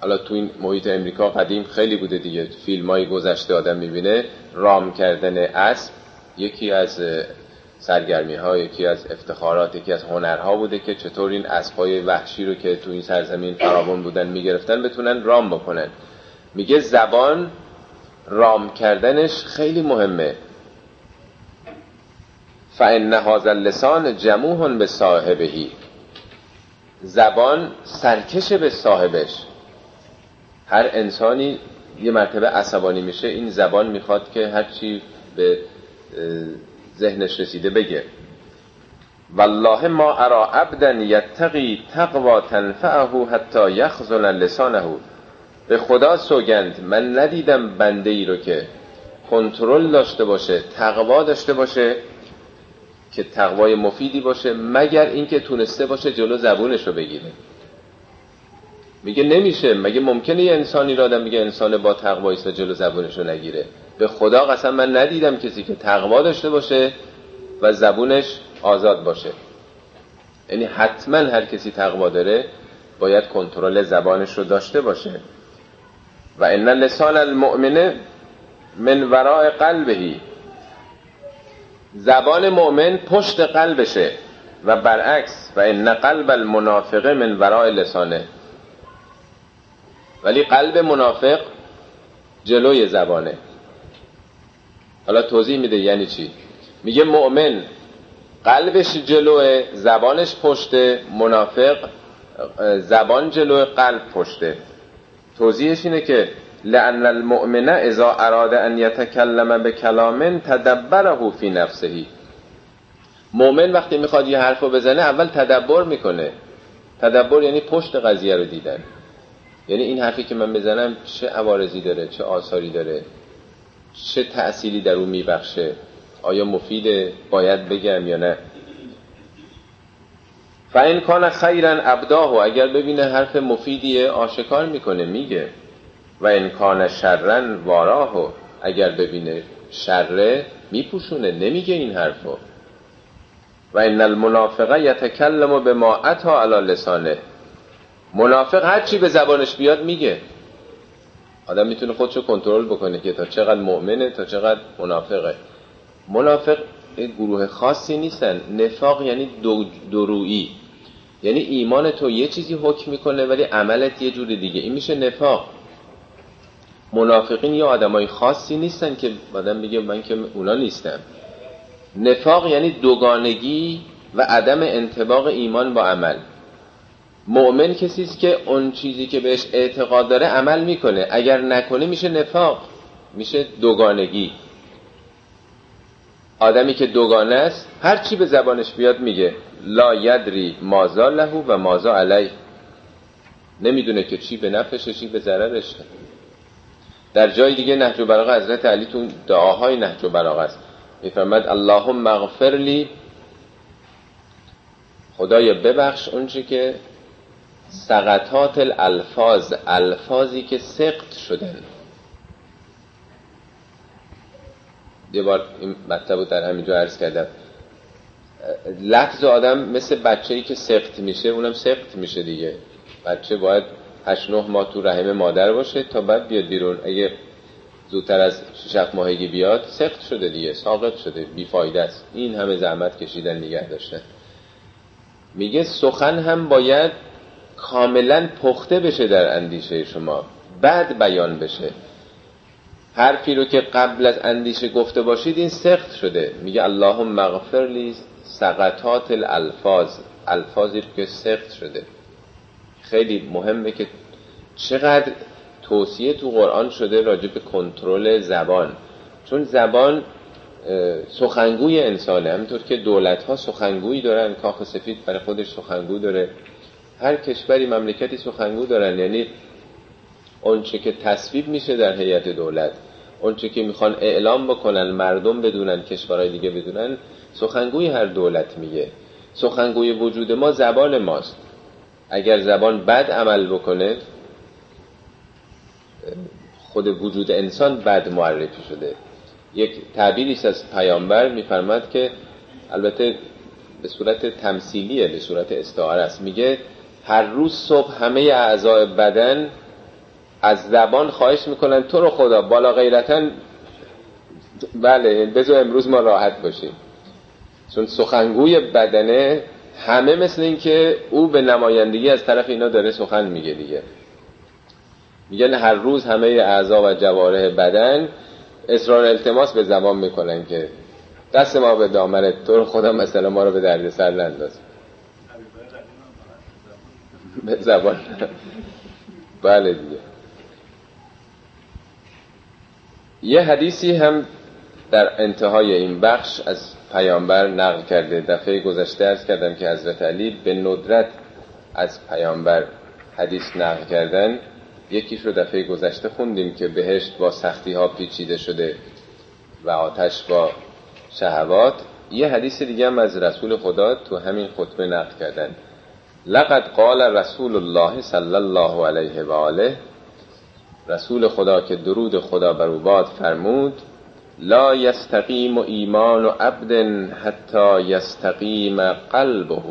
حالا تو این محیط امریکا قدیم خیلی بوده دیگه. فیلم های گذشته آدم می‌بینه رام کردن اسب. یکی از سرگرمی ها یکی از افتخارات یکی از هنرها بوده که چطور این اسب های وحشی رو که تو این سرزمین فراوان بودن می‌گرفتن بتونن رام بکنن. میگه زبان رام کردنش خیلی مهمه. فان هذا اللسان جموح به صاحبهی زبان سرکش به صاحبش. هر انسانی یه مرتبه عصبانی میشه این زبان می‌خواد که هرچی به ذهنش رسیده بگه. والله ما ارا عبدا یتقی تقوا تنفعه حتی یخزن لسانه. به خدا سوگند من ندیدم بنده ای رو که کنترل داشته باشه تقوا داشته باشه که تقوای مفیدی باشه مگر اینکه تونسته باشه جلو زبونش رو بگیره. میگه نمیشه مگه ممکنه یه انسانی را آدم میگه انسان با تقوا ایسا جلو زبونش رو نگیره. به خدا قسم من ندیدم کسی که تقوا داشته باشه و زبونش آزاد باشه. یعنی حتما هر کسی تقوا داره باید کنترل زبانش رو داشته باشه. و ان لسان المؤمن من وراء قلبهی زبان مؤمن پشت قلبشه و برعکس و ان قلب المنافق من وراء لسانه. ولی قلب منافق جلوی زبانه. حالا توضیح میده یعنی چی؟ میگه مؤمن قلبش جلوه زبانش پشته منافق زبان جلو قلب پشته. توضیحش اینه که لأن المؤمن اذا اراد ان یتکلم به کلام تدبره فی نفسه. مؤمن وقتی می‌خواد یه حرفو بزنه اول تدبر می‌کنه. تدبر یعنی پشت قضیه رو دیدن. یعنی این حرفی که من بزنم چه عوارضی داره چه آثاری داره چه تأثیری در اون میبخشه. آیا مفیده؟ باید بگم یا نه؟ فاین کان خیرا ابداه و اگر ببینه حرف مفیدیه آشکار می‌کنه میگه. و این کان شرن واراه اگر ببینه شره میپوشونه نمیگه این حرفو. و این المنافقه یتکلم به ما عطا علی لسانه. منافق هر چی به زبانش بیاد میگه. آدم می‌تونه خودشو کنترل بکنه که تا چقدر مؤمنه تا چقدر منافقه. منافق گروه خاصی نیستن. نفاق یعنی دو درویی یعنی ایمان تو یه چیزی حکم می‌کنه ولی عملت یه جور دیگه. این میشه نفاق. منافقین یه آدمای خاصی نیستن که آدم میگه من که اونا نیستم نفاق یعنی دوگانگی و عدم انتباق ایمان با عمل. مؤمن کسی است که اون چیزی که بهش اعتقاد داره عمل می‌کنه. اگر نکنه میشه نفاق میشه دوگانگی. آدمی که دوگانه است هر چی به زبانش بیاد میگه لا یدری مازا لهو و مازا علی نمی‌دونه که چی به نفعشه چی به ضررشه در جای دیگه نهج و حضرت علی تو دعاهای نهج و است. میفرماد اللهم مغفر لی. خدایا ببخش اونچه که سقطات الالفاظ الفاظی که سقط شدن. یه بار این مطلب در همینجا عرض کردم. لفظ آدم مثل بچه ای که سقط میشه اونم سقط میشه دیگه. بچه باید هشت نه ماه تو رحم مادر باشه تا بعد بیاد بیرون. اگه زودتر از شش ماهگی بیاد سقط شده دیگه ساقط شده بیفایده است. این همه زحمت کشیدن نگه داشتن. میگه سخن هم باید کاملا پخته بشه در اندیشه شما. بعد بیان بشه. حرفی رو که قبل از اندیشه گفته باشید این سخت شده. میگه اللهم مغفر لی سقطات الالفاظ. الفاظی که سخت شده. خیلی مهمه که چقدر توصیه تو قرآن شده راجع به کنترل زبان. چون زبان سخنگوی انسانه. همینطور که دولت ها سخنگویی دارن کاخ سفید برای خودش سخنگو داره. هر کشوری مملکتی سخنگو دارن. یعنی اونچه که تصویب میشه در هیئت دولت اونچه که می‌خوان اعلام بکنن مردم بدونن کشورهای دیگه بدونن سخنگوی هر دولت میگه. سخنگوی وجود ما زبان ماست. اگر زبان بد عمل بکنه خود وجود انسان بد معرفی شده. یک تعبیری از پیامبر میفرماد که البته به صورت تمثیلیه به صورت استعاره است. میگه هر روز صبح همه اعضای بدن از زبان خواهش می‌کنن تو رو خدا بالا غیرتا بله بذار امروز ما راحت باشیم. چون سخنگوی بدنه همه مثل این که او به نمایندگی از طرف اینا داره سخن میگه دیگه. میگن هر روز همه اعضا و جواره بدن اصرار التماس به زبان می‌کنن که دست ما به دامنت تو خدا مثلا ما رو به درد سر ننداز. به زبان. بله دیگه. یه حدیثی هم در انتهای این بخش از پیامبر نقل کرده. دفعه گذشته ارز کردم که حضرت علی به ندرت از پیامبر حدیث نقل کردن. یکیش رو دفعه گذشته خوندیم که بهشت با سختی ها پیچیده شده و آتش با شهوات. یه حدیث دیگه هم از رسول خدا تو همین خطبه نقل کردن. لقد قال رسول الله صلی الله علیه و آله. رسول خدا که درود خدا بر او باد فرمود لا یستقیم ایمان و عبد حتی یستقیم قلبه.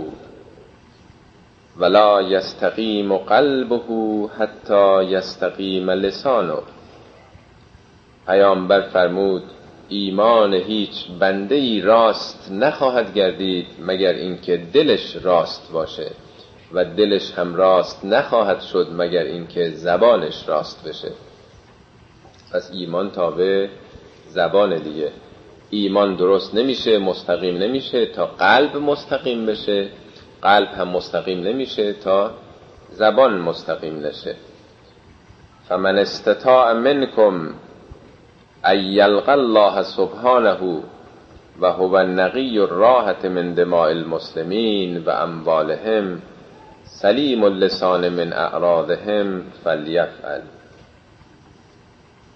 ولا یستقیم قلبه حتی یستقیم لسانه. پیامبر فرمود ایمان هیچ بنده ای راست نخواهد گردید مگر اینکه دلش راست باشه و دلش هم راست نخواهد شد مگر اینکه زبانش راست بشه. پس ایمان تابع زبان دیگه. ایمان درست نمیشه مستقیم نمیشه تا قلب مستقیم بشه. قلب هم مستقیم نمیشه تا زبان مستقیم نشه. فمن استطاع منکم ای الله سبحانه و هو النقی الراحت من دماء المسلمین و اموالهم سلیم اللسان من اعراضهم فلیفعل.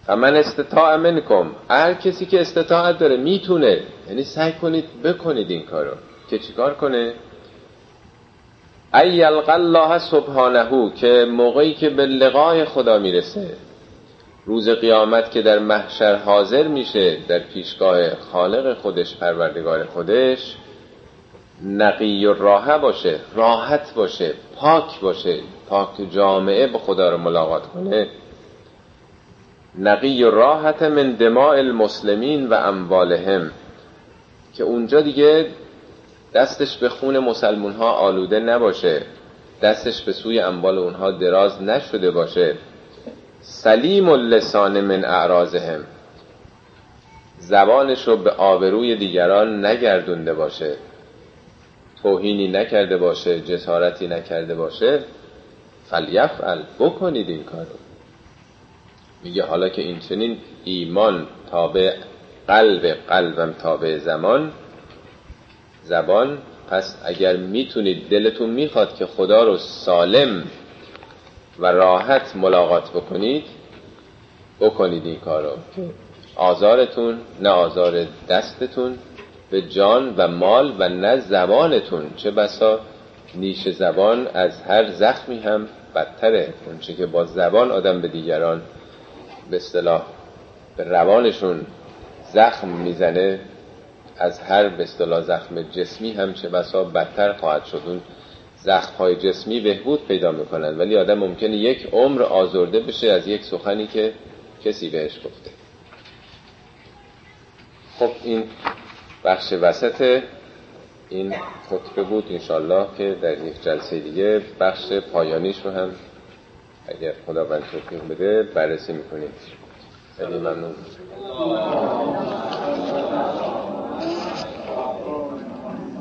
فمن استطاع منکم هر کسی که استطاعت داره می‌تونه. یعنی سعی کنید بکنید این کارو. که چیکار کنه؟ ای الله سبحانه که موقعی که به لقای خدا می‌رسه. روز قیامت که در محشر حاضر میشه در پیشگاه خالق خودش پروردگار خودش نقی و راحه باشه راحت باشه پاک باشه پاک جامعه به خدا رو ملاقات کنه. نقی راحت من دماء المسلمین و اموالهم. که اونجا دیگه دستش به خون مسلمون ها آلوده نباشه. دستش به سوی اموال اونها دراز نشده باشه. سلیم اللسان من اعراضهم. زبانش رو به آبروی دیگران نگردونده باشه. توهینی نکرده باشه جسارتی نکرده باشه. فلیفعل بکنید این کارو. میگه حالا که این چنین ایمان تابع قلب قلبم تابع زمان زبان پس اگر می‌تونید دلتون می‌خواد که خدا رو سالم و راحت ملاقات بکنید بکنید این کارو. آزارتون نه آزار دستتون به جان و مال و نه زبانتون. چه بسا نیش زبان از هر زخمی هم بدتره. اونچه که با زبان آدم به دیگران به اصطلاح به روانشون زخم می‌زنه از هر به اصطلاح زخم جسمی هم چه بسا بدتر خواهد شد. اون زخم های جسمی بهبود پیدا می‌کنن ولی آدم ممکنه یک عمر آزرده بشه از یک سخنی که کسی بهش گفته. خب این بخش وسط این خطبه بود انشالله که در یک جلسه دیگه بخش پایانیش رو هم اگر خداوند توفیق بده بررسی می‌کنیم. خیلی ممنون.